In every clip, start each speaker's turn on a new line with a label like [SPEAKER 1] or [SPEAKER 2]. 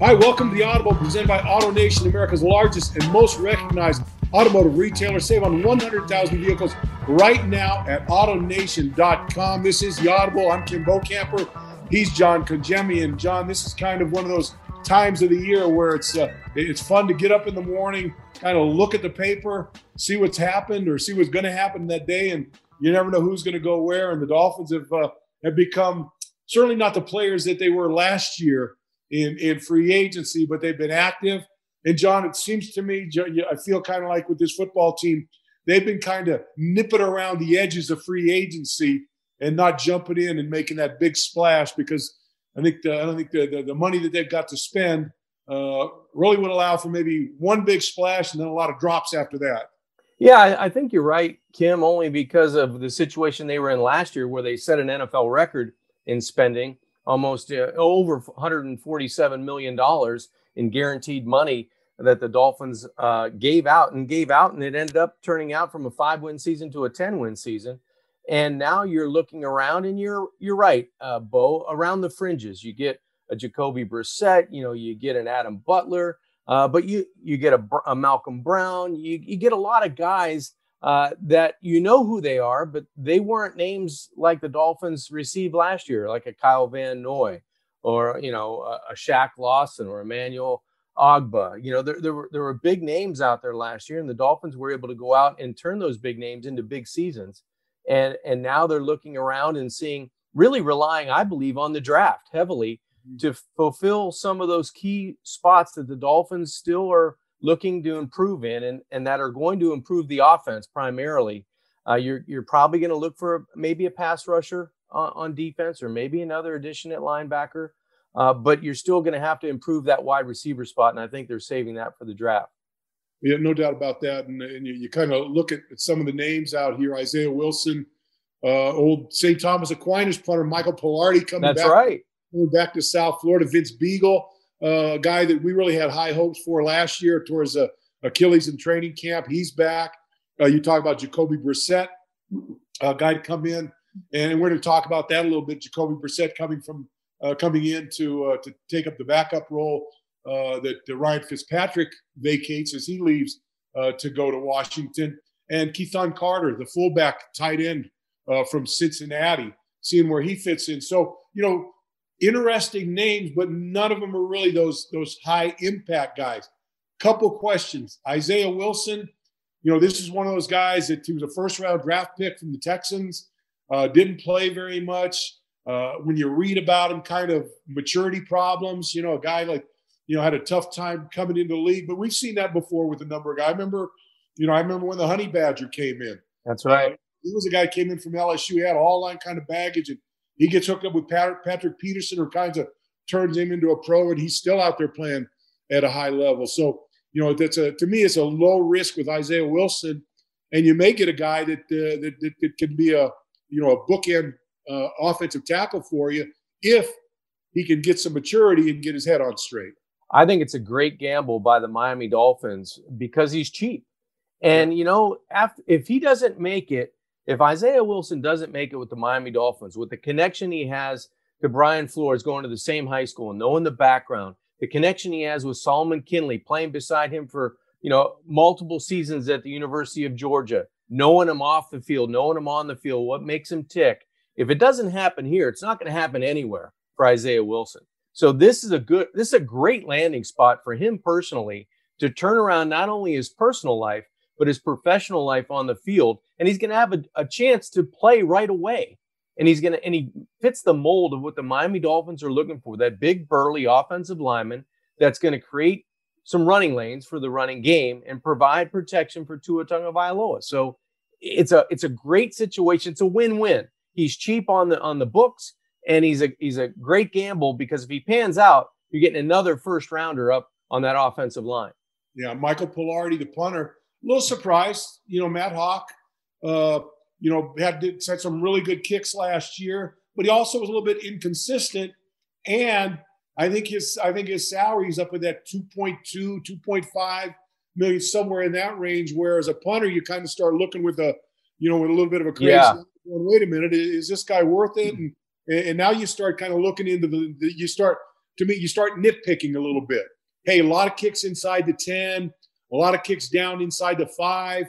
[SPEAKER 1] Hi, welcome to the Audible presented by AutoNation, America's largest and most recognized automotive retailer. Save on 100,000 vehicles right now at AutoNation.com. This is the Audible. I'm Kim Bokamper. He's John Congemi. And John, this is kind of one of those times of the year where it's uh, it's fun to get up in the morning, kind of look at the paper, see what's happened or see what's going to happen that day, and you never know who's going to go where. And the Dolphins have uh, have become certainly not the players that they were last year in, in free agency, but they've been active. And John, it seems to me, I feel kind of like with this football team, they've been kind of nipping around the edges of free agency and not jumping in and making that big splash because I think the, I don't think the, the, the money that they've got to spend uh, really would allow for maybe one big splash and then a lot of drops after that.
[SPEAKER 2] Yeah, I, I think you're right, Kim, only because of the situation they were in last year where they set an NFL record in spending almost uh, over 147 million dollars in guaranteed money that the Dolphins uh, gave out and gave out, and it ended up turning out from a five-win season to a ten-win season. And now you're looking around, and you're you're right, uh, Bo. Around the fringes, you get a Jacoby Brissett, you know, you get an Adam Butler, uh, but you you get a, a Malcolm Brown, you you get a lot of guys uh, that you know who they are, but they weren't names like the Dolphins received last year, like a Kyle Van Noy or you know a, a Shaq Lawson or Emmanuel Ogbah. You know there, there were there were big names out there last year, and the Dolphins were able to go out and turn those big names into big seasons. And and now they're looking around and seeing really relying, I believe, on the draft heavily mm-hmm. to fulfill some of those key spots that the Dolphins still are looking to improve in and, and that are going to improve the offense primarily. Uh, you're, you're probably going to look for maybe a pass rusher on, on, defense or maybe another addition at linebacker, uh, but you're still going to have to improve that wide receiver spot. And I think they're saving that for the draft.
[SPEAKER 1] Yeah, no doubt about that. And, and you, you kind of look at, at, some of the names out here Isaiah Wilson, uh, old St. Thomas Aquinas punter Michael Palardy coming
[SPEAKER 2] That's
[SPEAKER 1] back.
[SPEAKER 2] right.
[SPEAKER 1] Coming back to South Florida, Vince Biegel a guy that we really had high hopes for last year towards uh, Achilles in training camp. He's back. Uh, you talk about Jacoby Brissett, a guy to come in, and we're going to talk about that a little bit. Jacoby Brissett coming from uh, coming in to uh, to take up the backup role uh, that Ryan Fitzpatrick vacates as he leaves uh, to go to Washington, and Keythuon Carter, the fullback tight end from Cincinnati, seeing where he fits in. So you know interesting names, but none of them are really those those high impact guys. Couple questions. Isaiah Wilson, you know, this is one of those guys that he was a first round draft pick from the Texans, uh, didn't play very much. Uh, when you read about him, kind of maturity problems, you know, a guy like, you know, had a tough time coming into the league, but we've seen that before with a number of guys. I remember, you know, I remember when the Honey Badger came in.
[SPEAKER 2] That's right. Uh,
[SPEAKER 1] he was a guy came in from LSU. He had all line kind of baggage and he gets hooked up with Patrick Peterson, or kinds of turns him into a pro, and he's still out there playing at a high level. So, you know, that's a to me, it's a low risk with Isaiah Wilson, and you make it a guy that uh, that, that, that can be a you know a bookend uh, offensive tackle for you if he can get some maturity and get his head on straight.
[SPEAKER 2] I think it's a great gamble by the Miami Dolphins because he's cheap. And you know, after, if he doesn't make it if Isaiah Wilson doesn't make it with the Miami Dolphins, with the connection he has to Brian Flores going to the same high school and knowing the background, the connection he has with Solomon Kindley playing beside him for you know multiple seasons at the University of Georgia, knowing him off the field, knowing him on the field, what makes him tick. If it doesn't happen here, it's not going to happen anywhere for Isaiah Wilson. So this is a good, this is a great landing spot for him personally to turn around not only his personal life but his professional life on the field. And he's going to have a, a chance to play right away. And he's going to, and he fits the mold of what the Miami Dolphins are looking for that big, burly offensive lineman that's going to create some running lanes for the running game and provide protection for Tua Tagovailoa. So it's a it's a great situation. It's a win-win. He's cheap on the on the books, and he's a he's a great gamble because if he pans out, you're getting another first rounder up on that offensive line.
[SPEAKER 1] Yeah, Michael Palardy, the punter, little surprised. You know, Matt Haack, uh, you know, had, had some really good kicks last year, but he also was a little bit inconsistent. And I think his I think his salary is up at that 2.2, 2.5 million, somewhere in that range. Whereas a punter, you kind of start looking with a, you know, with a little bit of a crazy. Yeah. Wait a minute, is this guy worth it? And and now you start kind of looking into the, the you start to me, you start nitpicking a little bit. Hey, a lot of kicks inside the 10, a lot of kicks down inside the five.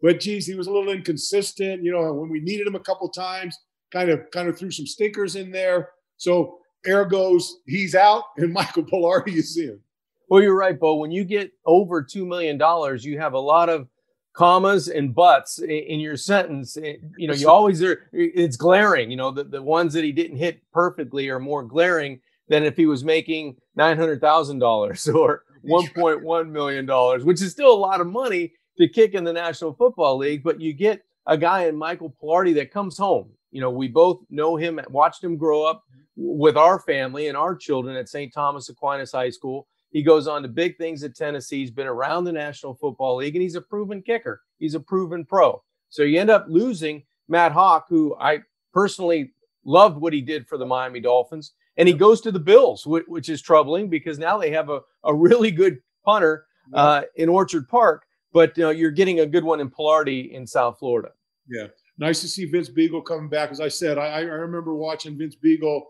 [SPEAKER 1] But geez, he was a little inconsistent. You know, when we needed him a couple times, kind of kind of threw some stinkers in there. So air goes, he's out and Michael Palardy is in.
[SPEAKER 2] Well, you're right, Bo. When you get over two million dollars, you have a lot of commas and buts in your sentence. You know, you always are. It's glaring. You know, the, the ones that he didn't hit perfectly are more glaring than if he was making nine hundred thousand dollars or one point one million dollars, which is still a lot of money to kick in the National Football League. But you get a guy in Michael Palardy that comes home. You know, we both know him, watched him grow up with our family and our children at St. Thomas Aquinas High School he goes on to big things at Tennessee. He's been around the National Football League and he's a proven kicker. He's a proven pro. So you end up losing Matt Haack, who I personally loved what he did for the Miami Dolphins. And he goes to the Bills, which is troubling because now they have a, a really good punter uh, in Orchard Park, but uh, you're getting a good one in Palardy in South Florida.
[SPEAKER 1] Yeah. Nice to see Vince Biegel coming back. As I said, I, I remember watching Vince Biegel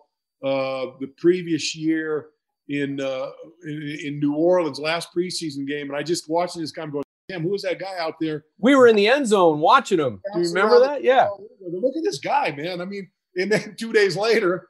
[SPEAKER 1] uh, the previous year in, uh, in, in New Orleans last preseason game, and I just watching this guy going, "Damn, who is that guy out there?"
[SPEAKER 2] We were in the end zone watching him. Do you remember that? Yeah.
[SPEAKER 1] Look at this guy, man. I mean, and then two days later,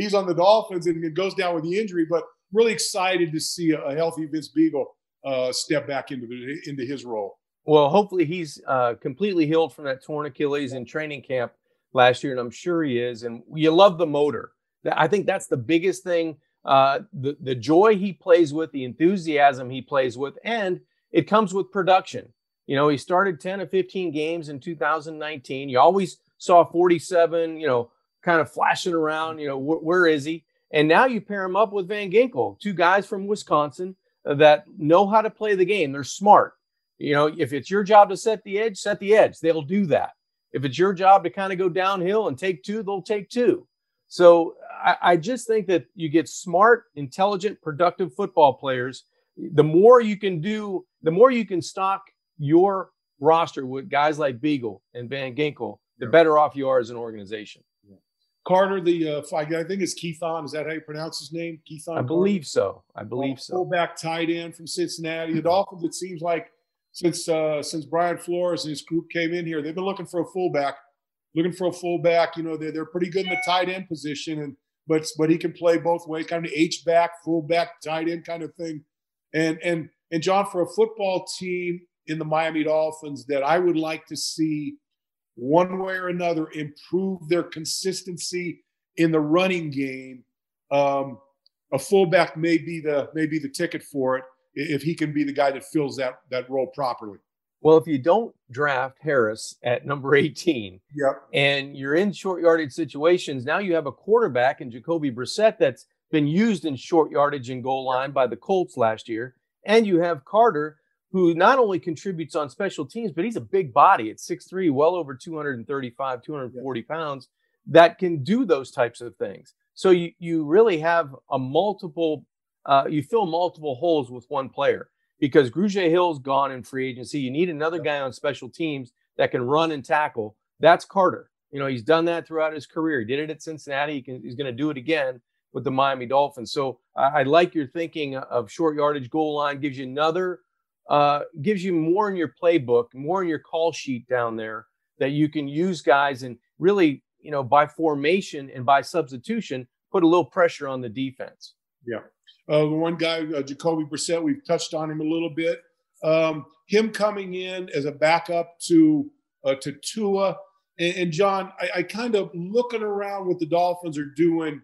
[SPEAKER 1] he's on the Dolphins and it goes down with the injury. But really excited to see a, healthy Vince Biegel uh, step back into the, into his role.
[SPEAKER 2] Well, hopefully he's uh, completely healed from that torn Achilles in training camp last year, and I'm sure he is. And you love the motor. I think that's the biggest thing uh, the, the joy he plays with, the enthusiasm he plays with, and it comes with production. You know, he started 10 or 15 games in 2019. You always saw 47, you know, kind of flashing around, you know, wh- where is he? And now you pair him up with Van Ginkel, two guys from Wisconsin that know how to play the game. They're smart. You know, if it's your job to set the edge, set the edge. They'll do that. If it's your job to kind of go downhill and take two, they'll take two. So I, I just think that you get smart, intelligent, productive football players. The more you can do, the more you can stock your roster with guys like Biegel and Van Ginkel, the better off you are as an organization.
[SPEAKER 1] Carter, the uh, I think it's Keithon. Is that how you pronounce his name? Keithon.
[SPEAKER 2] I believe so. I believe so.
[SPEAKER 1] Fullback tight end from Cincinnati. The Dolphins. It seems like since uh, since Brian Flores and his group came in here, they've been looking for a fullback, looking for a fullback. You know, they're they're pretty good in the tight end position, and but but he can play both ways, kind of H back, full back, tight end kind of thing. And and and John, for a football team in the Miami Dolphins that I would like to see one way or another improve their consistency in the running game. Um, a fullback may be the may be the ticket for it if he can be the guy that fills that that role properly.
[SPEAKER 2] Well, if you don't draft Harris at number 18
[SPEAKER 1] yep.
[SPEAKER 2] and you're in short yardage situations, now you have a quarterback in Jacoby Brissett that's been used in short yardage and goal line by the Colts last year. And you have Carter, who not only contributes on special teams, but he's a big body at 6'3, well over 235, 240 yep. pounds, that can do those types of things. So you, you really have a multiple, uh, you fill multiple holes with one player because Grugier Hill's gone in free agency. You need another guy on special teams that can run and tackle. That's Carter. You know, he's done that throughout his career. He did it at Cincinnati. He can, he's going to do it again with the Miami Dolphins. So I, I, like your thinking of short yardage goal line. Gives you another, uh, gives you more in your playbook, more in your call sheet down there that you can use guys and really, you know, by formation and by substitution, put a little pressure on the defense.
[SPEAKER 1] Yeah. Uh, one guy, uh, Jacoby Brissett, we've touched on him a little bit. Um, him coming in as a backup to uh, to Tua and, and John, I, I, kind of looking around what the Dolphins are doing,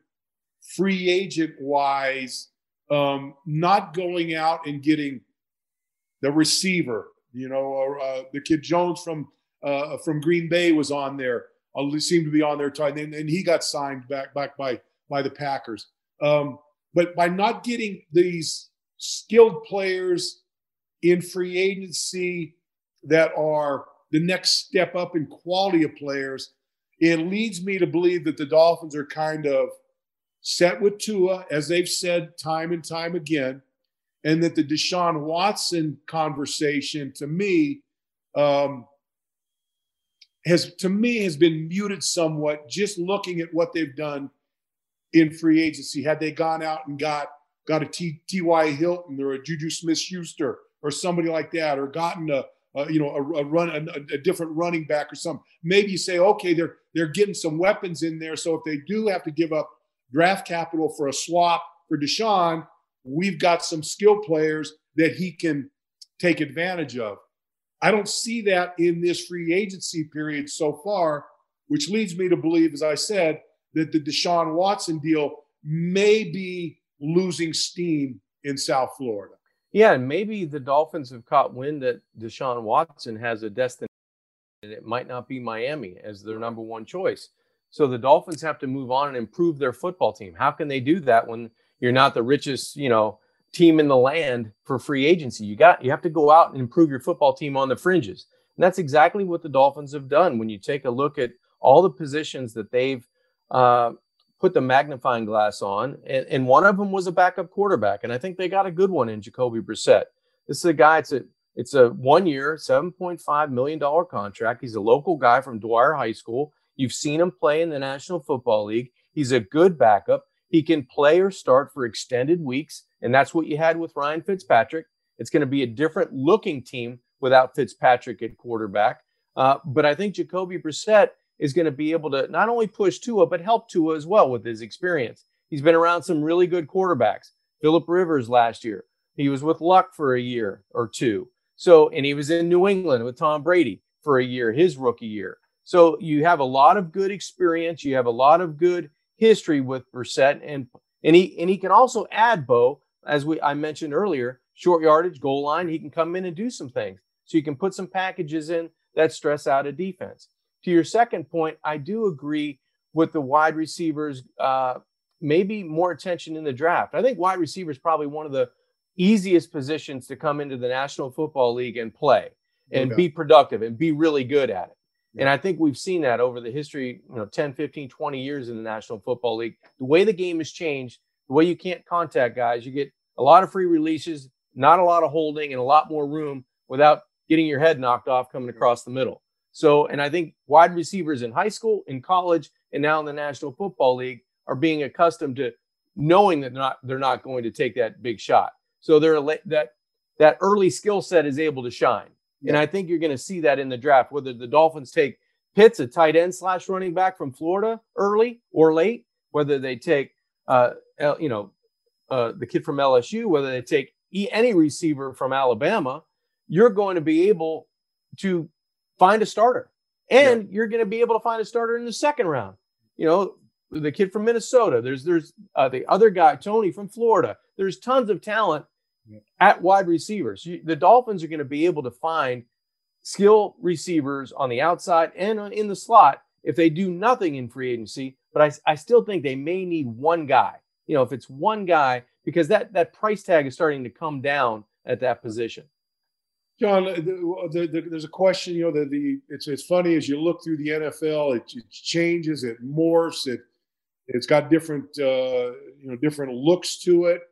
[SPEAKER 1] free agent wise, um, not going out and getting the receiver. You know, or uh, the kid Jones from uh, from Green Bay was on there. Uh, seemed to be on there, and, and he got signed back back by by the Packers. Um, but by not getting these skilled players in free agency that are the next step up in quality of players, it leads me to believe that the Dolphins are kind of set with Tua, as they've said time and time again, and that the Deshaun Watson conversation to me um, has to me has been muted somewhat just looking at what they've done in free agency had they gone out and got got a T, T.Y. Hilton or a Juju Smith-Schuster or somebody like that, or gotten a, a you know a, a run a, a, different running back or something. Maybe you say, okay, they're they're getting some weapons in there, so if they do have to give up draft capital for a swap for Deshaun, we've got some skill players that he can take advantage of. I don't see that in this free agency period so far, which leads me to believe, as I said, that the Deshaun Watson deal may be losing steam in South Florida.
[SPEAKER 2] Yeah, and maybe the Dolphins have caught wind that Deshaun Watson has a destination and it might not be Miami as their number one choice. So the Dolphins have to move on and improve their football team. How can they do that when you're not the richest, you know, team in the land for free agency? You got you have to go out and improve your football team on the fringes. And that's exactly what the Dolphins have done. When you take a look at all the positions that they've uh, put the magnifying glass on, and, and, one of them was a backup quarterback, and I think they got a good one in Jacoby Brissett. This is a guy. It's a it's a one year, seven point five million dollar contract. He's a local guy from Dwyer High School. You've seen him play in the National Football League. He's a good backup. He can play or start for extended weeks, and that's what you had with Ryan Fitzpatrick. It's going to be a different looking team without Fitzpatrick at quarterback. Uh, but I think Jacoby Brissett is going to be able to not only push Tua, but help Tua as well with his experience. He's been around some really good quarterbacks. Philip Rivers last year. He was with Luck for a year or two. So, and he was in New England with Tom Brady for a year, his rookie year. So you have a lot of good experience. You have a lot of good history with Brissett, and and he and he can also add Bo, as we I mentioned earlier, short yardage, goal line. He can come in and do some things. So you can put some packages in that stress out a defense to your second point, I do agree with the wide receivers, uh, maybe more attention in the draft. I think wide receiver is probably one of the easiest positions to come into the National Football League and play and okay. be productive and be really good at it. And I think we've seen that over the history, you know, 10, 15, 20 years in the National Football League. The way the game has changed, the way you can't contact guys, you get a lot of free releases, not a lot of holding, and a lot more room without getting your head knocked off coming across the middle. So, and I think wide receivers in high school, in college, and now in the National Football League are being accustomed to knowing that they're not they're not going to take that big shot. So they're that that early skill set is able to shine. Yeah. And I think you're going to see that in the draft, whether the Dolphins take Pitts, a tight end slash running back from Florida, early or late, whether they take uh, you know uh, the kid from LSU, whether they take any receiver from Alabama, you're going to be able to find a starter. And yeah. you're going to be able to find a starter in the second round. You know, the kid from Minnesota. There's there's uh, the other guy, Tony from Florida. There's tons of talent. At wide receivers. The Dolphins are going to be able to find skill receivers on the outside and in the slot if they do nothing in free agency. But I, I still think they may need one guy. You know, if it's one guy, because that that price tag is starting to come down at that position.
[SPEAKER 1] John, uh, the, the, there's a question. You know, the, the it's it's funny as you look through the NFL, it, it changes, it morphs, it it's got different uh, you know different looks to it.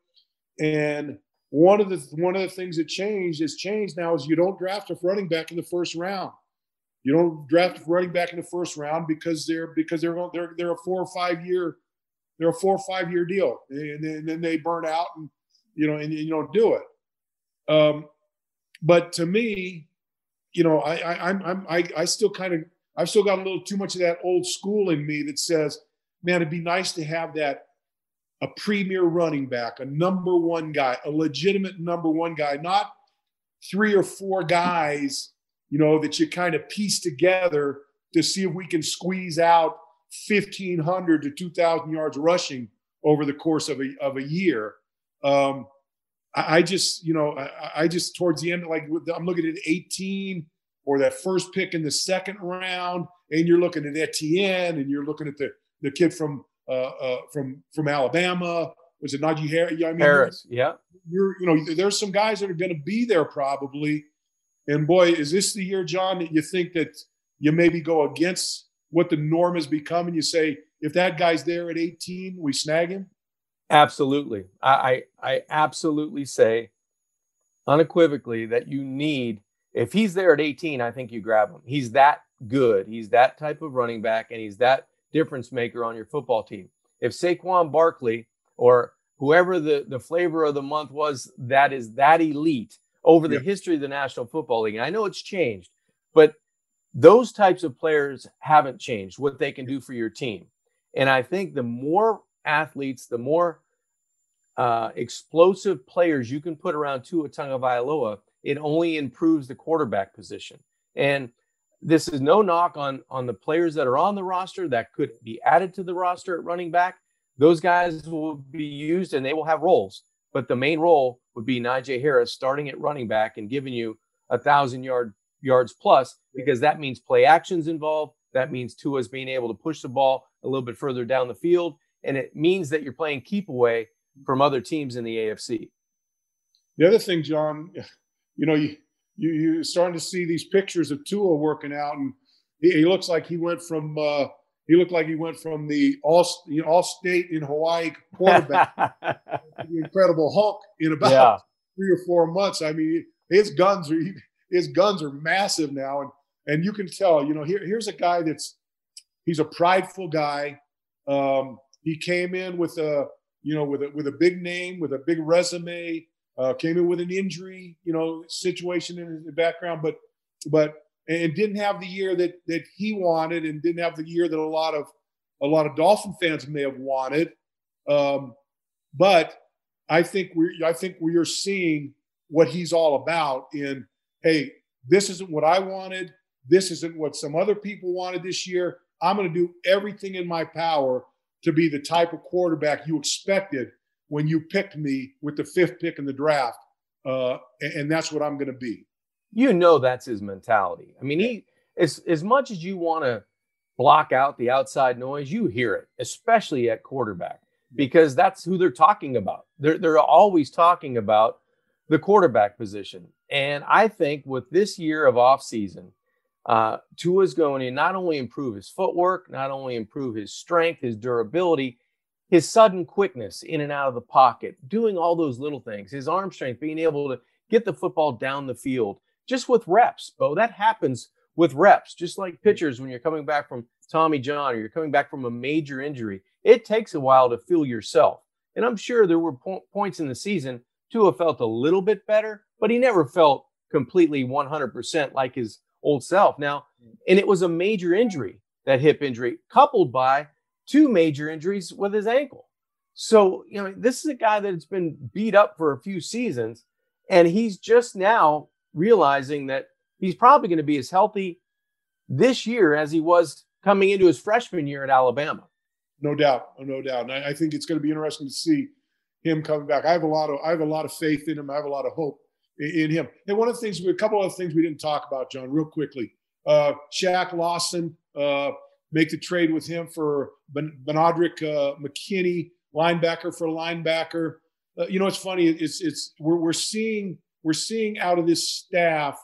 [SPEAKER 1] And one of the one of the things that changed is changed now is you don't draft a running back in the first round. You don't draft a running back in the first round because they're because they're they're they're a four or five year they're a four or five year deal, and, and then they burn out and you know and you don't do it. Um, but to me, you know, I, I I'm, I'm I, I still kind of I've still got a little too much of that old school in me that says, man, it'd be nice to have that a premier running back, a number one guy, a legitimate number one guy, not three or four guys, you know, that you kind of piece together to see if we can squeeze out 1,500 to 2,000 yards rushing over the course of a, of a year. Um, I, I just, you know, I, I, just towards the end, like I'm looking at 18 or that first pick in the second round, and you're looking at Etienne, and you're looking at the the kid from Uh, uh, from from Alabama. Was it Najee Harris? I
[SPEAKER 2] mean, Harris, yeah.
[SPEAKER 1] You're, you know, there's some guys that are going to be there probably. And boy, is this the year, John, that you think that you maybe go against what the norm has become, and you say, if that guy's there at 18, we snag him?
[SPEAKER 2] Absolutely. I, I, I absolutely say unequivocally that you need, if he's there at 18, I think you grab him. He's that good. He's that type of running back and he's that difference maker on your football team. if Saquon Barkley or whoever the, the flavor of the month was that is that elite over the yeah. history of the National Football League. And I know it's changed, but those types of players haven't changed what they can do for your team. And I think the more athletes, the more uh, explosive players you can put around Tua Tagovailoa, it only improves the quarterback position. And this is no knock on on the players that are on the roster that could be added to the roster at running back. Those guys will be used and they will have roles. But the main role would be Najee Harris starting at running back and giving you a thousand yard yards plus because that means play actions involved. That means Tua's being able to push the ball a little bit further down the field. And it means that you're playing keep away from other teams in the AFC.
[SPEAKER 1] The other thing, John, you know, you, you you're starting to see these pictures of Tua working out, and he, he looks like he went from uh, he looked like he went from the all you know, all state in Hawaii quarterback the Incredible Hulk in about yeah. three or four months. I mean, his guns are his guns are massive now, and and you can tell. You know, here here's a guy that's he's a prideful guy. Um, he came in with a you know with a with a big name, with a big resume uh, came in with an injury, you know, situation in the background, but but and didn't have the year that that he wanted, and didn't have the year that a lot of a lot of Dolphin fans may have wanted. Um, but I think we I think we are seeing what he's all about. In hey, this isn't what I wanted. This isn't what some other people wanted this year. I'm going to do everything in my power to be the type of quarterback you expected when you picked me with the fifth pick in the draft, uh, and, and that's what I'm going to be.
[SPEAKER 2] You know that's his mentality. I mean, he as as much as you want to block out the outside noise, you hear it, especially at quarterback, because that's who they're talking about. They're they're always talking about the quarterback position. And I think with this year of off season, uh, Tua's going to not only improve his footwork, not only improve his strength, his durability, his sudden quickness in and out of the pocket, doing all those little things, his arm strength, being able to get the football down the field just with reps, Bo. That happens with reps, just like pitchers when you're coming back from Tommy John or you're coming back from a major injury. It takes a while to feel yourself. And I'm sure there were po- points in the season Tua felt a little bit better, but he never felt completely 100% like his old self. Now, mm. and it was a major injury, that hip injury, coupled by two major injuries with his ankle. So, you know, this is a guy that's been beat up for a few seasons, and he's just now realizing that he's probably going to be as healthy this year as he was coming into his freshman year at Alabama.
[SPEAKER 1] No doubt, no doubt. And I, I think it's going to be interesting to see him coming back. I have a lot of I have a lot of faith in him. I have a lot of hope in, in him. And one of the things, a couple of things we didn't talk about, John, real quickly. Uh, Shaq Lawson, uh, make the trade with him for ben- uh, McKinney, linebacker for linebacker. Uh, you know, it's funny. It's it's we're we're seeing we're seeing out of this staff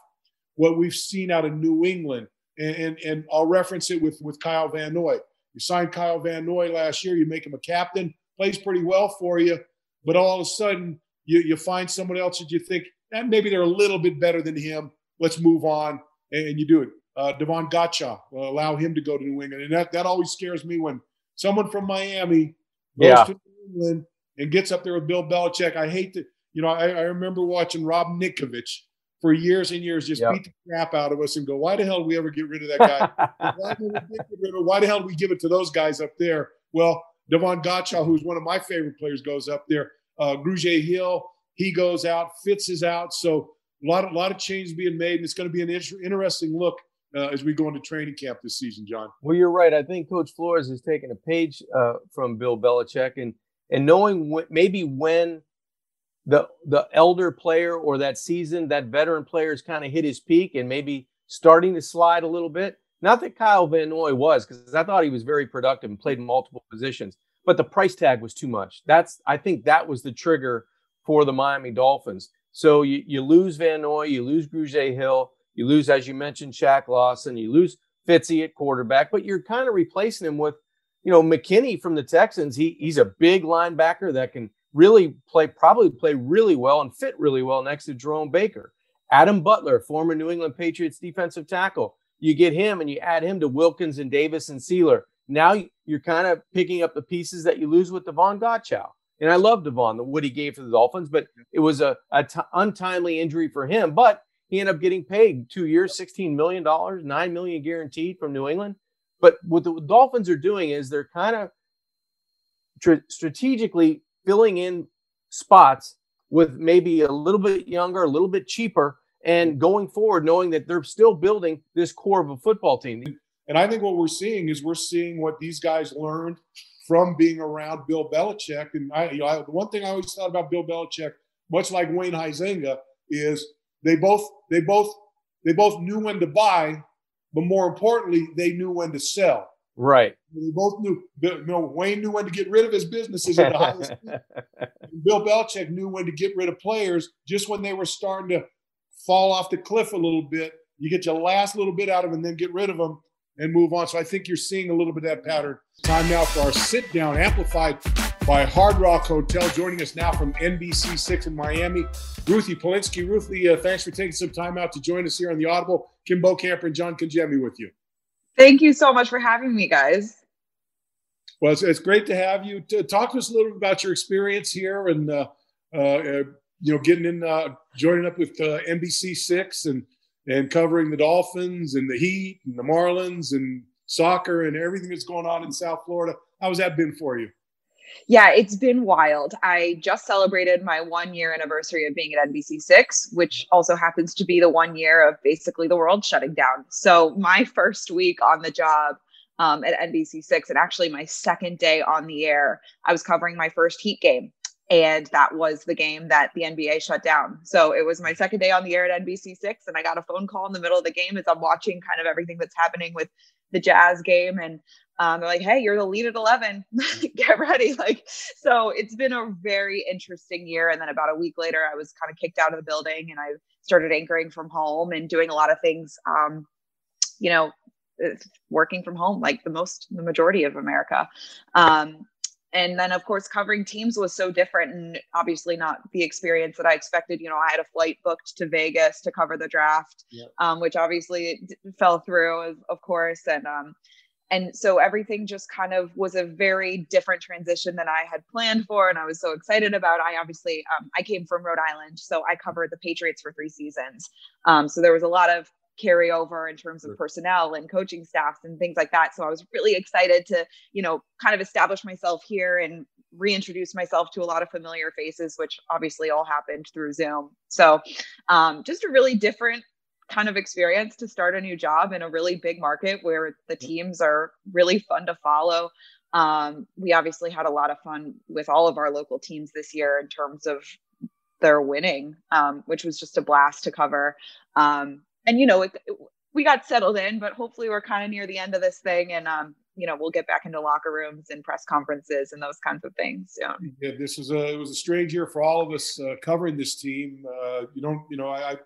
[SPEAKER 1] what we've seen out of New England, and and, and I'll reference it with with Kyle Van Noy. You signed Kyle Van Noy last year. You make him a captain, plays pretty well for you, but all of a sudden you you find someone else that you think and eh, maybe they're a little bit better than him. Let's move on, and, and you do it uh, Davon Godchaux, uh, allow him to go to New England. And that, that always scares me when someone from Miami goes yeah. to New England and gets up there with Bill Belichick. I hate to, you know, I, I remember watching Rob Ninkovich for years and years just yep. beat the crap out of us and go, why the hell did we ever get rid of that guy? why, why, the hell did we give it to those guys up there? Well, Davon Godchaux, who's one of my favorite players, goes up there. Uh, Grugier Hill, he goes out. Fitz is out. So a lot, of, a lot of changes being made, and it's going to be an inter- interesting look uh, as we go into training camp this season, John.
[SPEAKER 2] Well, you're right. I think Coach Flores has taken a page uh, from Bill Belichick, and and knowing wh- maybe when the the elder player or that season that veteran player has kind of hit his peak and maybe starting to slide a little bit. Not that Kyle Van Noy was, because I thought he was very productive and played in multiple positions, but the price tag was too much. That's I think that was the trigger for the Miami Dolphins. So you, you lose Van Noy, you lose Grugier Hill, you lose, as you mentioned, Shaq Lawson. You lose Fitzy at quarterback, but you're kind of replacing him with, you know, McKinney from the Texans. He he's a big linebacker that can really play, probably play really well and fit really well next to Jerome Baker. Adam Butler, former New England Patriots defensive tackle. You get him and you add him to Wilkins and Davis and Sieler. now you're kind of picking up the pieces that you lose with Davon Godchaux. And I love Davon, the what he gave to the Dolphins, but it was a, a t- untimely injury for him. But he ended up getting paid two years, $16 million, 9 million guaranteed from New England. But what the Dolphins are doing is they're kind of tr- strategically filling in spots with maybe a little bit younger, a little bit cheaper, and going forward, knowing that they're still building this core of a football team.
[SPEAKER 1] And I think what we're seeing is we're seeing what these guys learned from being around Bill Belichick. And I, you know, I, the one thing I always thought about Bill Belichick, much like Wayne Huizenga, is they both they both they both knew when to buy, but more importantly, they knew when to sell.
[SPEAKER 2] Right.
[SPEAKER 1] They both knew. You know, Wayne knew when to get rid of his businesses at the highest. Bill Belichick knew when to get rid of players just when they were starting to fall off the cliff a little bit. You get your last little bit out of them and then get rid of them and move on. So I think you're seeing a little bit of that pattern. Time now for our sit down, amplified by Hard Rock Hotel. Joining us now from NBC6 in Miami, Ruthie Polinsky. Ruthie, uh, thanks for taking some time out to join us here on the Audible. Kim Bokamper and John Congemi with you.
[SPEAKER 3] Thank you so much for having me, guys.
[SPEAKER 1] Well, it's, it's great to have you. To talk to us a little bit about your experience here and, uh, uh, uh you know, getting in, uh, joining up with uh, NBC6 and and covering the Dolphins and the Heat and the Marlins and soccer and everything that's going on in South Florida. How's that been for you?
[SPEAKER 3] Yeah, it's been wild. I just celebrated my one year anniversary of being at NBC6, which also happens to be the one year of basically the world shutting down. So, my first week on the job um, at NBC6, and actually my second day on the air, I was covering my first Heat game and that was the game that the NBA shut down. So it was my second day on the air at NBC6, and I got a phone call in the middle of the game as I'm watching kind of everything that's happening with the Jazz game, and um, they're like, "Hey, you're the lead at 11. Get ready!" Like, so it's been a very interesting year. And then about a week later, I was kind of kicked out of the building, and I started anchoring from home and doing a lot of things. Um, you know, working from home like the most the majority of america um, and then of course covering teams was so different and obviously not the experience that i expected you know i had a flight booked to vegas to cover the draft yep. um, which obviously fell through of, of course and um, and so everything just kind of was a very different transition than i had planned for and i was so excited about i obviously um, i came from rhode island so i covered the patriots for three seasons um, so there was a lot of carryover in terms of personnel and coaching staffs and things like that. So I was really excited to, you know, kind of establish myself here and reintroduce myself to a lot of familiar faces, which obviously all happened through Zoom. So um, just a really different kind of experience to start a new job in a really big market where the teams are really fun to follow. Um, we obviously had a lot of fun with all of our local teams this year in terms of their winning, um, which was just a blast to cover. Um, and you know, it, it, we got settled in, but hopefully we're kind of near the end of this thing, and um, you know, we'll get back into locker rooms and press conferences and those kinds of things soon.
[SPEAKER 1] Yeah, this was a it was a strange year for all of us uh, covering this team. Uh, you don't, you know, I, I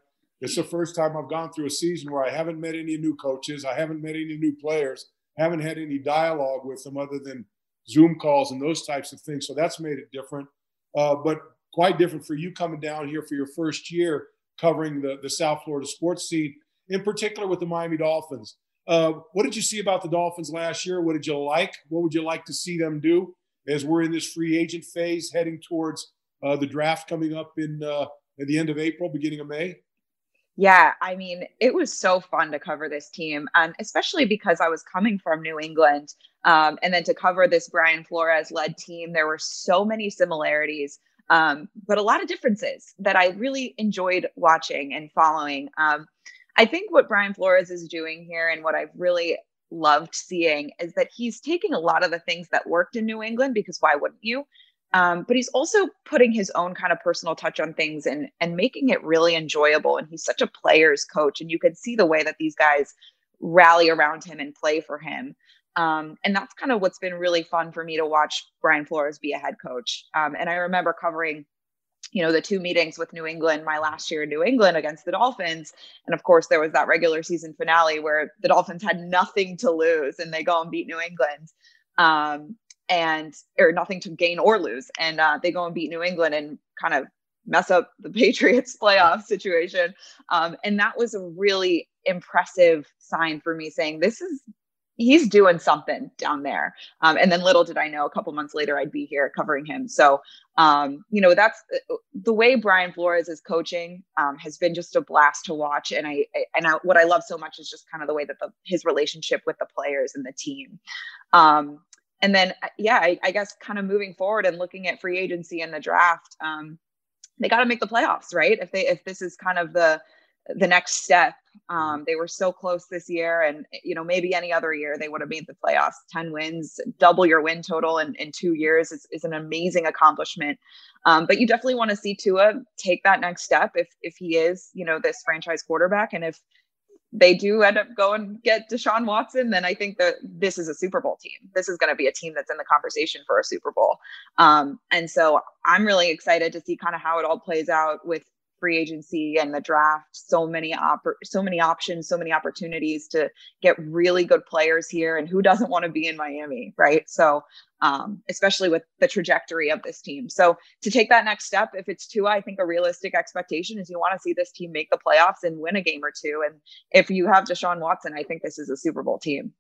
[SPEAKER 1] it's the first time I've gone through a season where I haven't met any new coaches, I haven't met any new players, haven't had any dialogue with them other than Zoom calls and those types of things. So that's made it different, uh, but quite different for you coming down here for your first year covering the, the South Florida sports scene, in particular with the Miami Dolphins. Uh, what did you see about the Dolphins last year? What did you like? What would you like to see them do as we're in this free agent phase heading towards uh, the draft coming up in uh, at the end of April, beginning of May?
[SPEAKER 3] Yeah, I mean, it was so fun to cover this team, um, especially because I was coming from New England. Um, and then to cover this Brian Flores led team, there were so many similarities um, but a lot of differences that I really enjoyed watching and following. Um, I think what Brian Flores is doing here and what I've really loved seeing is that he's taking a lot of the things that worked in New England because why wouldn't you? Um, but he's also putting his own kind of personal touch on things and and making it really enjoyable. And he's such a player's coach, and you can see the way that these guys rally around him and play for him. Um, and that's kind of what's been really fun for me to watch Brian Flores be a head coach. Um, and I remember covering, you know, the two meetings with New England my last year in New England against the Dolphins. And of course, there was that regular season finale where the Dolphins had nothing to lose and they go and beat New England. Um, and or nothing to gain or lose. And uh, they go and beat New England and kind of mess up the Patriots playoff situation. Um, and that was a really impressive sign for me saying this is he's doing something down there. Um, and then little did I know, a couple months later, I'd be here covering him. So, um, you know, that's uh, the way Brian Flores is coaching um, has been just a blast to watch. And I, and I, what I love so much is just kind of the way that the, his relationship with the players and the team. And then, uh, yeah, I, I, guess kind of moving forward and looking at free agency and the draft, um, they got to make the playoffs, right? If they, if this is kind of the, the next step. Um, they were so close this year, and you know maybe any other year they would have made the playoffs. Ten wins, double your win total in, in two years is, is an amazing accomplishment. Um, but you definitely want to see Tua take that next step if if he is you know this franchise quarterback, and if they do end up going get Deshaun Watson, then I think that this is a Super Bowl team. This is going to be a team that's in the conversation for a Super Bowl. Um, and so I'm really excited to see kind of how it all plays out with free agency and the draft so many op- so many options so many opportunities to get really good players here. And who doesn't want to be in Miami right? So um, especially with the trajectory of this team. So to take that next step if it's Tua I think a realistic expectation is you want to see this team make the playoffs and win a game or two. And if you have Deshaun Watson I think this is a Super Bowl team.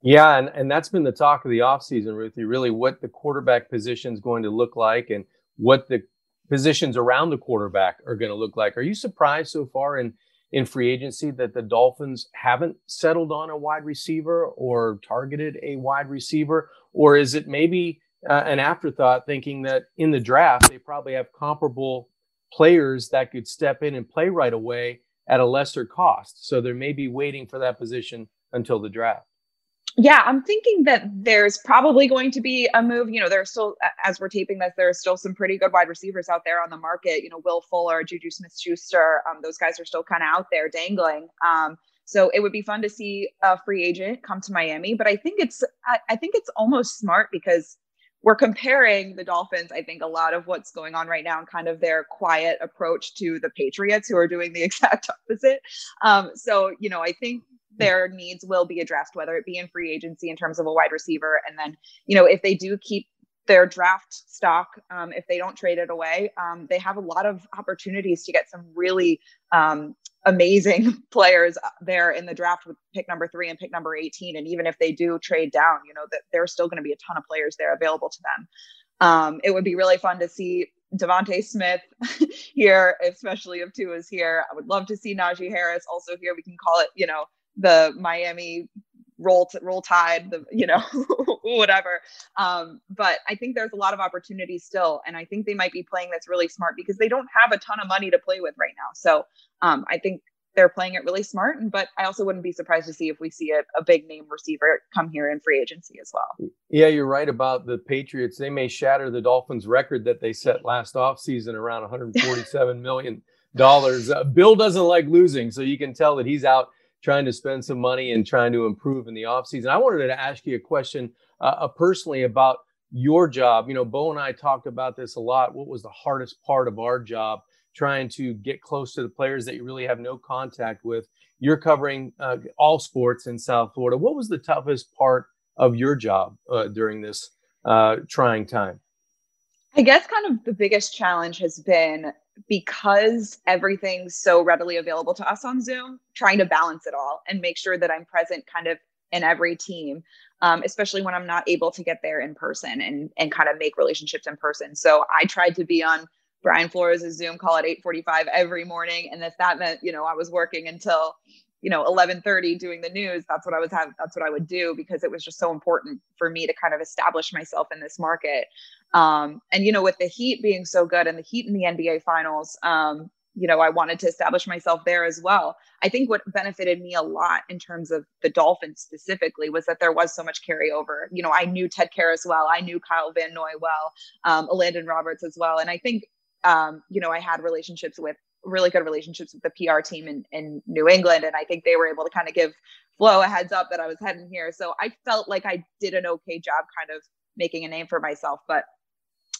[SPEAKER 2] Yeah, and, and that's been the talk of the offseason, Ruthie, really what the quarterback position is going to look like and what the positions around the quarterback are going to look like. Are you surprised so far in in free agency that the Dolphins haven't settled on a wide receiver or targeted a wide receiver, or is it maybe uh, an afterthought, thinking that in the draft they probably have comparable players that could step in and play right away at a lesser cost, so they're maybe waiting for that position until the draft
[SPEAKER 3] yeah, I'm thinking that there's probably going to be a move. You know, there's still, as we're taping this, there's still some pretty good wide receivers out there on the market. You know, Will Fuller, Juju Smith Schuster, um, those guys are still kind of out there dangling. Um, so it would be fun to see a free agent come to Miami. But I think it's, I, I think it's almost smart because we're comparing the Dolphins, I think, a lot of what's going on right now and kind of their quiet approach to the Patriots, who are doing the exact opposite. Um, so, you know, I think their needs will be addressed, whether it be in free agency in terms of a wide receiver. And then, you know, if they do keep their draft stock, um, if they don't trade it away, um, they have a lot of opportunities to get some really um, amazing players there in the draft with pick number three and pick number 18. And even if they do trade down, you know, that there's still going to be a ton of players there available to them. Um, it would be really fun to see DeVonta Smith here, especially if Tua is here. I would love to see Najee Harris also here. We can call it, you know, the Miami roll t- roll tide the you know whatever. Um, but i think there's a lot of opportunities still and i think they might be playing that's really smart because they don't have a ton of money to play with right now. So um, i think they're playing it really smart and but i also wouldn't be surprised to see if we see a, a big name receiver come here in free agency as well.
[SPEAKER 2] Yeah you're right about the patriots. They may shatter the dolphins record that they set last offseason around 147 million dollars. Uh, bill doesn't like losing so you can tell that he's out trying to spend some money and trying to improve in the offseason. I wanted to ask you a question uh, uh, personally about your job. You know, Bo and I talked about this a lot. What was the hardest part of our job? Trying to get close to the players that you really have no contact with. You're covering uh, all sports in South Florida. What was the toughest part of your job uh, during this uh, trying time?
[SPEAKER 3] I guess kind of the biggest challenge has been because everything's so readily available to us on Zoom, trying to balance it all and make sure that I'm present kind of in every team, um, especially when I'm not able to get there in person and and kind of make relationships in person. So I tried to be on Brian Flores' Zoom call at 8:45 every morning, and if that meant you know I was working until you know 11:30 doing the news, that's what I was have that's what I would do because it was just so important for me to kind of establish myself in this market. Um, and you know, with the Heat being so good and the Heat in the NBA Finals, um, you know, I wanted to establish myself there as well. I think what benefited me a lot in terms of the Dolphins specifically was that there was so much carryover. You know, I knew Ted Karras well, I knew Kyle Van Noy well, um, Elandon Roberts as well, and I think um, you know, I had relationships with really good relationships with the PR team in, in New England. And I think they were able to kind of give Flo a heads up that I was heading here. So I felt like I did an okay job kind of making a name for myself. But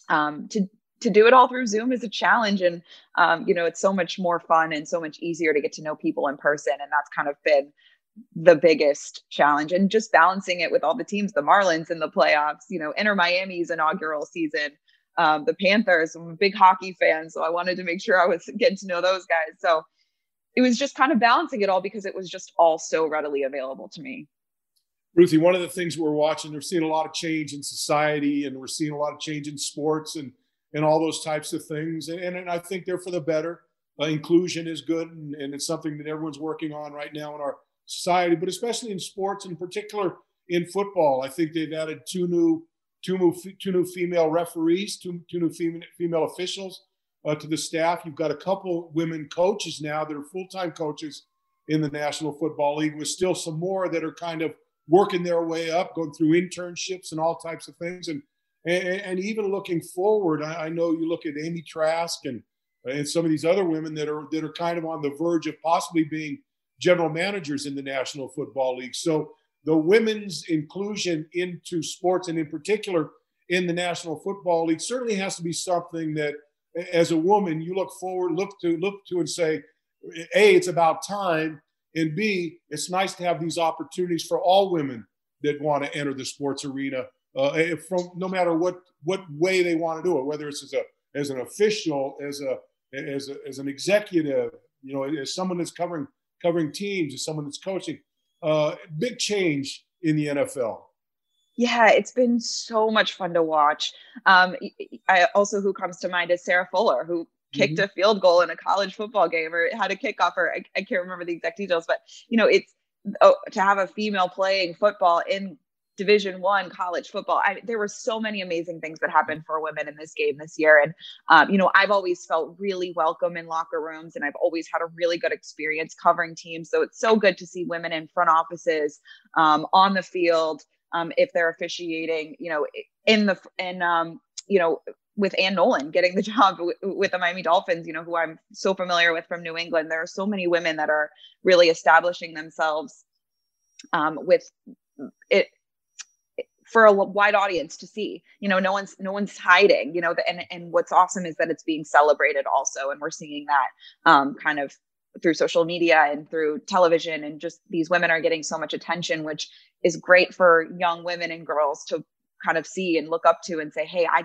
[SPEAKER 3] um, to to do it all through Zoom is a challenge, and um, you know it's so much more fun and so much easier to get to know people in person, and that's kind of been the biggest challenge. And just balancing it with all the teams, the Marlins in the playoffs, you know, Inter Miami's inaugural season, um, the Panthers. I'm a big hockey fan, so I wanted to make sure I was getting to know those guys. So it was just kind of balancing it all because it was just all so readily available to me.
[SPEAKER 1] Ruthie, one of the things we're watching, we're seeing a lot of change in society, and we're seeing a lot of change in sports and and all those types of things. And, and, and I think they're for the better. Uh, inclusion is good, and, and it's something that everyone's working on right now in our society, but especially in sports, in particular in football. I think they've added two new two new two new female referees, two two new female female officials uh, to the staff. You've got a couple women coaches now that are full time coaches in the National Football League, with still some more that are kind of working their way up, going through internships and all types of things. And and, and even looking forward, I, I, know you look at Amy Trask and and some of these other women that are that are kind of on the verge of possibly being general managers in the National Football League. So the women's inclusion into sports and in particular in the National Football League certainly has to be something that as a woman you look forward look to look to and say a it's about time and b it's nice to have these opportunities for all women that want to enter the sports arena uh, eh, from no matter what what way they want to do it whether it's as a as an official as a as a, as an executive you know as someone that's covering covering teams as someone that's coaching uh, big change in the NFL.
[SPEAKER 3] Yeah, it's been so much fun to watch. Um, I also who comes to mind is Sarah Fuller, who kicked mm-hmm. a field goal in a college football game or had a kickoff, or I, I can't remember the exact details, but you know, it's oh, to have a female playing football in division one college football I, there were so many amazing things that happened for women in this game this year and um, you know i've always felt really welcome in locker rooms and i've always had a really good experience covering teams so it's so good to see women in front offices um, on the field um, if they're officiating you know in the in um, you know with Ann Nolan getting the job w- with the Miami Dolphins, you know, who I'm so familiar with from New England. There are so many women that are really establishing themselves um, with it for a wide audience to see you know no one's no one's hiding you know and and what's awesome is that it's being celebrated also and we're seeing that um, kind of through social media and through television and just these women are getting so much attention which is great for young women and girls to kind of see and look up to and say hey i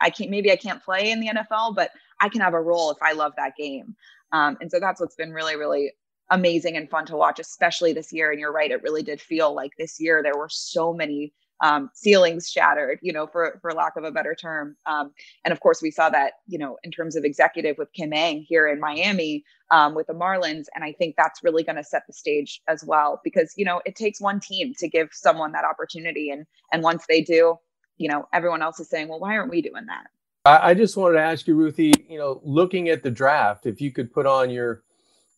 [SPEAKER 3] i can't maybe i can't play in the nfl but i can have a role if i love that game. Um, and so that's what's been really really amazing and fun to watch especially this year. And you're right it really did feel like this year there were so many um, ceilings shattered, you know, for for lack of a better term. Um, and of course, we saw that, you know, in terms of executive with Kim Ng here in Miami um, with the Marlins, and I think that's really going to set the stage as well because you know it takes one team to give someone that opportunity, and and once they do, you know, everyone else is saying, well, why aren't we doing that?
[SPEAKER 2] I, just wanted to ask you, Ruthie, you know, looking at the draft, if you could put on your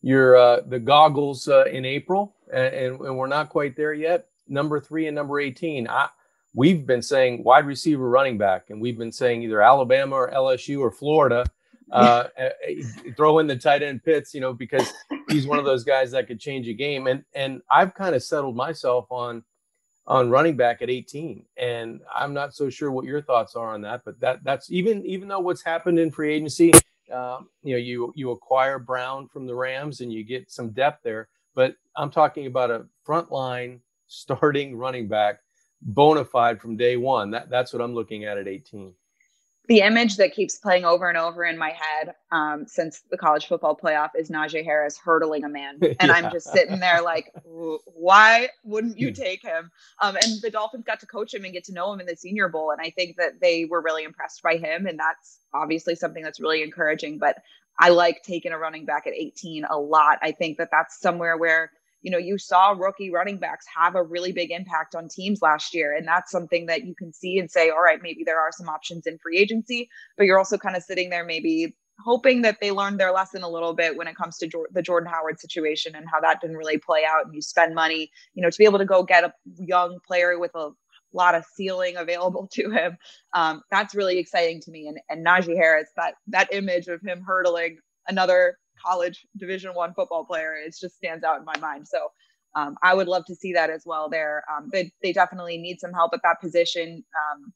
[SPEAKER 2] your uh, the goggles uh, in April, and, and we're not quite there yet number three and number 18. I, we've been saying wide receiver running back, and we've been saying either Alabama or LSU or Florida. Uh, eh, eh, throw in the tight end Pitts, you know, because he's one of those guys that could change a game. And and I've kind of settled myself on on running back at 18, and I'm not so sure what your thoughts are on that. But that that's even even though what's happened in free agency, uh, you know, you you acquire Brown from the Rams and you get some depth there. But I'm talking about a front line starting running back, bona fide from day one. That, that's what I'm looking at at 18.
[SPEAKER 3] The image that keeps playing over and over in my head um, since the college football playoff is Najee Harris hurdling a man. And yeah. I'm just sitting there like, why wouldn't you take him? Um, and the Dolphins got to coach him and get to know him in the Senior Bowl. And I think that they were really impressed by him. And that's obviously something that's really encouraging. But I like taking a running back at 18 a lot. I think that that's somewhere where you know, you saw rookie running backs have a really big impact on teams last year. And that's something that you can see and say, all right, maybe there are some options in free agency, but you're also kind of sitting there maybe hoping that they learned their lesson a little bit when it comes to the Jordan Howard situation and how that didn't really play out. And you spend money, you know, to be able to go get a young player with a lot of ceiling available to him. Um, that's really exciting to me. And, and Najee Harris, that that image of him hurdling another college division one football player it just stands out in my mind so um, i would love to see that as well there um, they, they definitely need some help at that position um,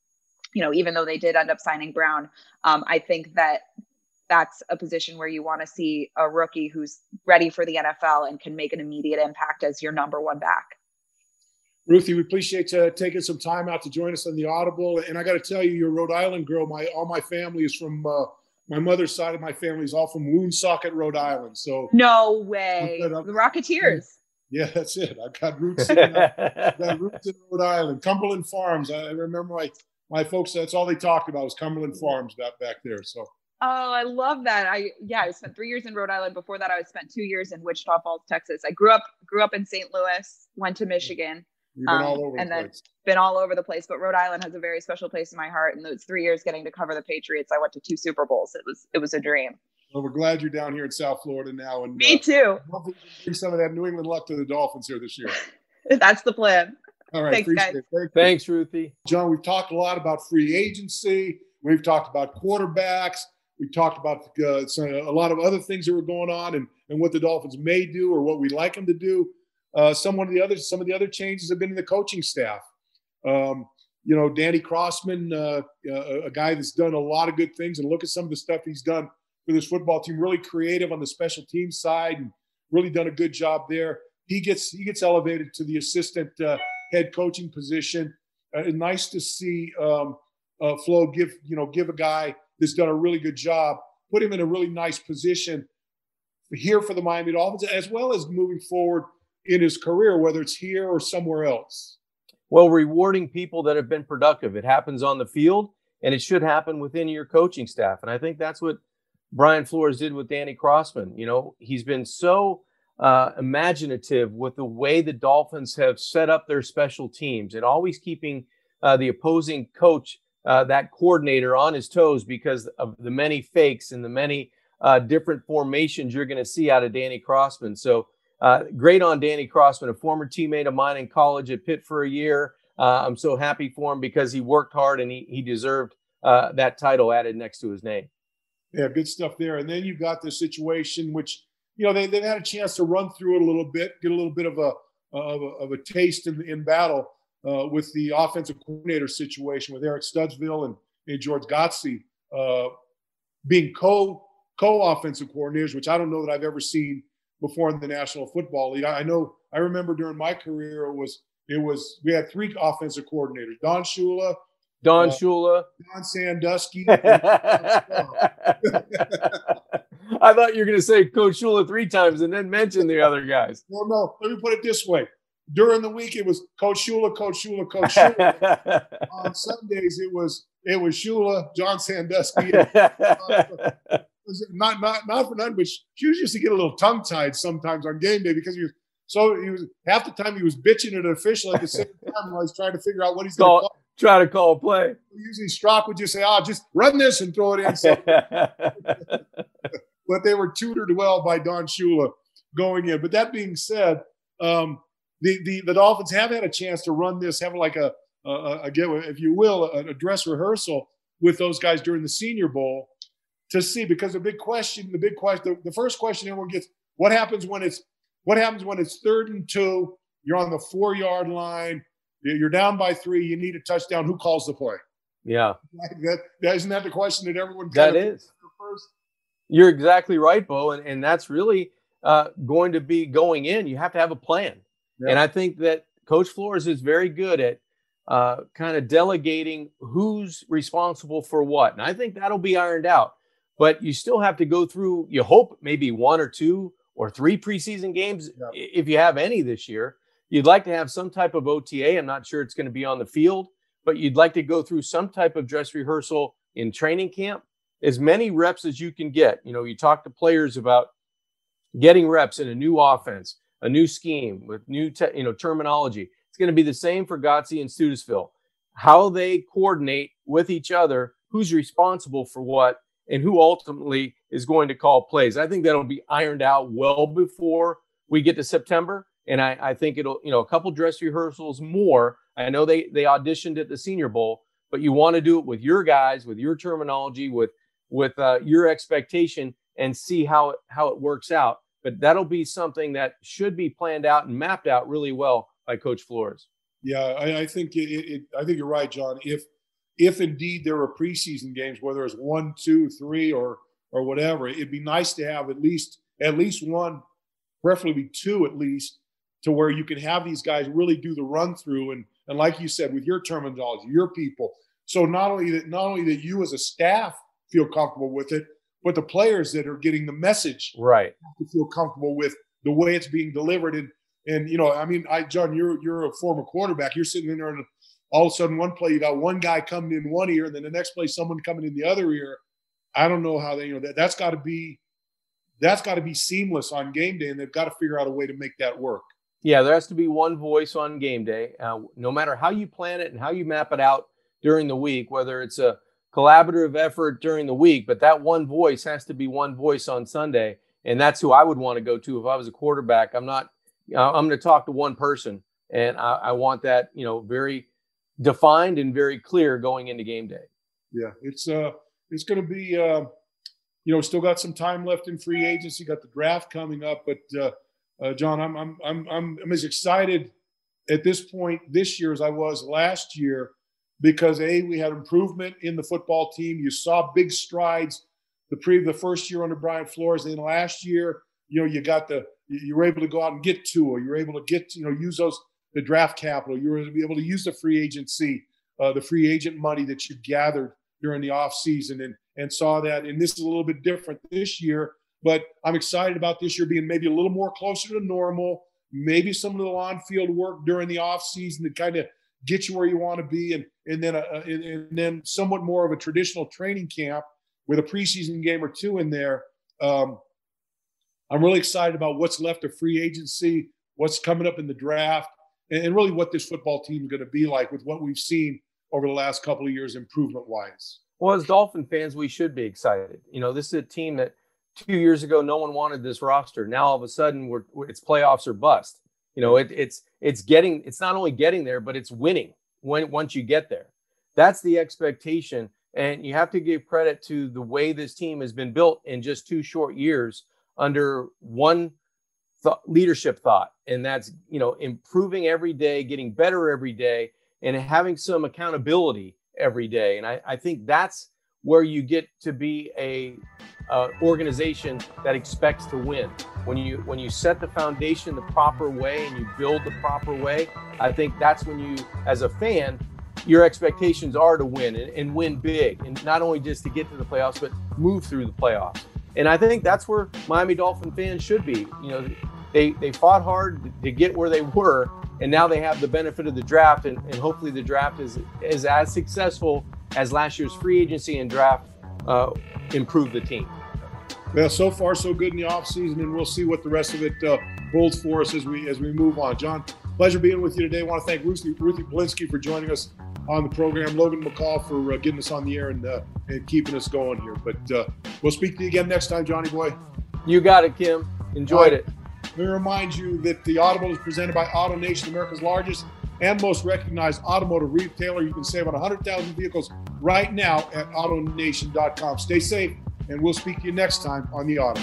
[SPEAKER 3] you know even though they did end up signing brown um, i think that that's a position where you want to see a rookie who's ready for the nfl and can make an immediate impact as your number one back
[SPEAKER 1] Ruthie, we appreciate you taking some time out to join us on the Audible. And I got to tell you, you're a Rhode Island girl. My all my family is from uh, my mother's side of my family is all from Woonsocket, Rhode Island. So
[SPEAKER 3] no way, the Rocketeers.
[SPEAKER 1] Yeah, that's it. I've got roots. In, I've uh, got roots in Rhode Island, Cumberland Farms. I remember my my folks. That's all they talked about was Cumberland Farms back back there. So.
[SPEAKER 3] Oh, I love that. I yeah, I spent three years in Rhode Island. Before that, I spent two years in Wichita Falls, Texas. I grew up grew up in St. Louis, went to Michigan,
[SPEAKER 1] You've been um, all over
[SPEAKER 3] and
[SPEAKER 1] the
[SPEAKER 3] then been all over the place. But Rhode Island has a very special place in my heart. And those three years getting to cover the Patriots, I went to two Super Bowls. It was it was a dream.
[SPEAKER 1] Well, we're glad you're down here in South Florida now. And
[SPEAKER 3] me uh, too.
[SPEAKER 1] Bring some of that New England luck to the Dolphins here this year.
[SPEAKER 3] That's the plan.
[SPEAKER 1] All right,
[SPEAKER 3] thanks, guys.
[SPEAKER 2] Thank Thanks, Ruthie.
[SPEAKER 1] John, we've talked a lot about free agency. We've talked about quarterbacks. We talked about uh, some, a lot of other things that were going on and, and what the Dolphins may do or what we'd like them to do. Uh, some of the other some of the other changes have been in the coaching staff. Um, you know, Danny Crossman, uh, uh a guy that's done a lot of good things, and look at some of the stuff he's done for this football team. Really creative on the special team side, and really done a good job there. He gets he gets elevated to the assistant uh, head coaching position. Uh, nice to see um, uh, Flo give you know give a guy that's done a really good job, put him in a really nice position here for the Miami Dolphins, as well as moving forward in his career, whether it's here or somewhere else.
[SPEAKER 2] Well, rewarding people that have been productive. It happens on the field, and it should happen within your coaching staff. And I think that's what Brian Flores did with Danny Crossman. You know, he's been so uh, imaginative with the way the Dolphins have set up their special teams and always keeping uh, the opposing coach, uh, that coordinator, on his toes because of the many fakes and the many uh, different formations you're going to see out of Danny Crossman. So uh, great on Danny Crossman, a former teammate of mine in college at Pitt for a year. Uh, I'm so happy for him because he worked hard and he, he deserved that title added next to his name.
[SPEAKER 1] Yeah, good stuff there. And then you've got the situation which, you know, they, they've had a chance to run through it a little bit, get a little bit of a, of a, of a taste in, in battle uh, with the offensive coordinator situation with Eric Studesville and, and George Godsey uh, being co co offensive coordinators, which I don't know that I've ever seen before in the National Football League. I, know I remember during my career it was it was we had three offensive coordinators: Don Shula,
[SPEAKER 2] Don uh, Shula,
[SPEAKER 1] Don Sandusky.
[SPEAKER 2] I thought you were going to say Coach Shula three times and then mention the other guys.
[SPEAKER 1] Well, no. Let me put it this way: during the week, it was Coach Shula, Coach Shula, Coach Shula. On Sundays, it was it was Shula, John Sandusky. Not not not for nothing, but Hughes used to get a little tongue tied sometimes on game day because he was so he was half the time he was bitching at an official at the same time while he's trying to figure out what he's going to call
[SPEAKER 2] try to call a play.
[SPEAKER 1] Usually Strock would just say, "Oh, just run this and throw it in." So, but they were tutored well by Don Shula going in. But that being said, um, the, the the Dolphins have had a chance to run this, have like a, a, a if you will, a, a dress rehearsal with those guys during the Senior Bowl to see because the big question, the big question, the, the first question everyone gets: What happens when it's what happens when it's third and two? You're on the four yard line you're down by three. You need a touchdown. Who calls the play?
[SPEAKER 2] Yeah.
[SPEAKER 1] That, that isn't that the question that everyone gets?
[SPEAKER 2] that is first. You're exactly right, Bo, and and that's really uh, going to be going in. You have to have a plan, yeah. and I think that Coach Flores is very good at uh, kind of delegating who's responsible for what, and I think that'll be ironed out. But you still have to go through. You hope maybe one or two or three preseason games, yeah. if you have any this year You'd like to have some type of OTA. I'm not sure it's going to be on the field, but you'd like to go through some type of dress rehearsal in training camp, as many reps as you can get. You know, you talk to players about getting reps in a new offense, a new scheme with new, te- you know, terminology. It's going to be the same for Godsey and Studesville. How they coordinate with each other, who's responsible for what, and who ultimately is going to call plays. I think that'll be ironed out well before we get to September. And I, I think it'll, you know, a couple dress rehearsals more. I know they they auditioned at the Senior Bowl, but you want to do it with your guys, with your terminology, with with uh, your expectation, and see how it how it works out. But that'll be something that should be planned out and mapped out really well by Coach Flores.
[SPEAKER 1] Yeah, I, I think it, it, I think you're right, John. If if indeed there are preseason games, whether it's one, two, three, or or whatever, it'd be nice to have at least at least one, preferably two at least, to where you can have these guys really do the run through. And and like you said with your terminology your people. So not only that not only that you as a staff feel comfortable with it but the players that are getting the message
[SPEAKER 2] right.
[SPEAKER 1] to feel comfortable with the way it's being delivered. And And you know, I mean, I John, you're you're a former quarterback. You're sitting in there, and all of a sudden, one play you got one guy coming in one ear, and then the next play someone coming in the other ear. I don't know how they, you know, that that's got to be that's got to be seamless on game day, and they've got to figure out a way to make that work.
[SPEAKER 2] Yeah, there has to be one voice on game day. Uh, no matter how you plan it and how you map it out during the week, whether it's a collaborative effort during the week, but that one voice has to be one voice on Sunday, and that's who I would want to go to if I was a quarterback. I'm not. Uh, I'm going to talk to one person, and I, I want that you know very defined and very clear going into game day.
[SPEAKER 1] Yeah, it's uh, it's going to be. Uh you know, still got some time left in free agency. Got the draft coming up, but uh, uh, John, I'm, I'm I'm I'm I'm as excited at this point this year as I was last year because a we had improvement in the football team. You saw big strides the pre the first year under Brian Flores. Then last year, you know, you got the you were able to go out and get or you were able to get you know use those the draft capital. You were to be able to use the free agency, uh, the free agent money that you gathered during the off season, and and saw that. And this is a little bit different this year, but I'm excited about this year being maybe a little more closer to normal. Maybe some of the on field work during the off season to kind of get you where you want to be, and and then a, and, and, then somewhat more of a traditional training camp with a preseason game or two in there. Um, I'm really excited about what's left of free agency, what's coming up in the draft, and, really what this football team is going to be like with what we've seen over the last couple of years, improvement wise.
[SPEAKER 2] Well, as Dolphin fans, we should be excited. You know, this is a team that two years ago no one wanted this roster. Now all of a sudden, we're, it's playoffs or bust. You know, it, it's it's getting it's not only getting there, but it's winning when once you get there. That's the expectation, and you have to give credit to the way this team has been built in just two short years under one th- leadership thought, and that's you know improving every day, getting better every day, and having some accountability every day. And I, I think that's where you get to be a uh, organization that expects to win. When you when you set the foundation the proper way and you build the proper way, I think that's when you, as a fan, your expectations are to win and, and win big, and not only just to get to the playoffs, but move through the playoffs. And I think that's where Miami Dolphin fans should be. You know, they they fought hard to get where they were, and now they have the benefit of the draft, and, and hopefully the draft is is as successful as last year's free agency and draft uh, improved the team.
[SPEAKER 1] Well, so far so good in the offseason, and we'll see what the rest of it uh, holds for us as we as we move on. John, pleasure being with you today. I want to thank Ruthie, Ruthie Polinsky for joining us on the program, Logan McCall for uh, getting us on the air and uh, and keeping us going here. But uh, we'll speak to you again next time, Johnny boy.
[SPEAKER 2] You got it, Kim. Enjoyed right. it.
[SPEAKER 1] Let me remind you that the Audible is presented by AutoNation, America's largest and most recognized automotive retailer. You can save on 100,000 vehicles right now at AutoNation.com. Stay safe, and we'll speak to you next time on the Auto.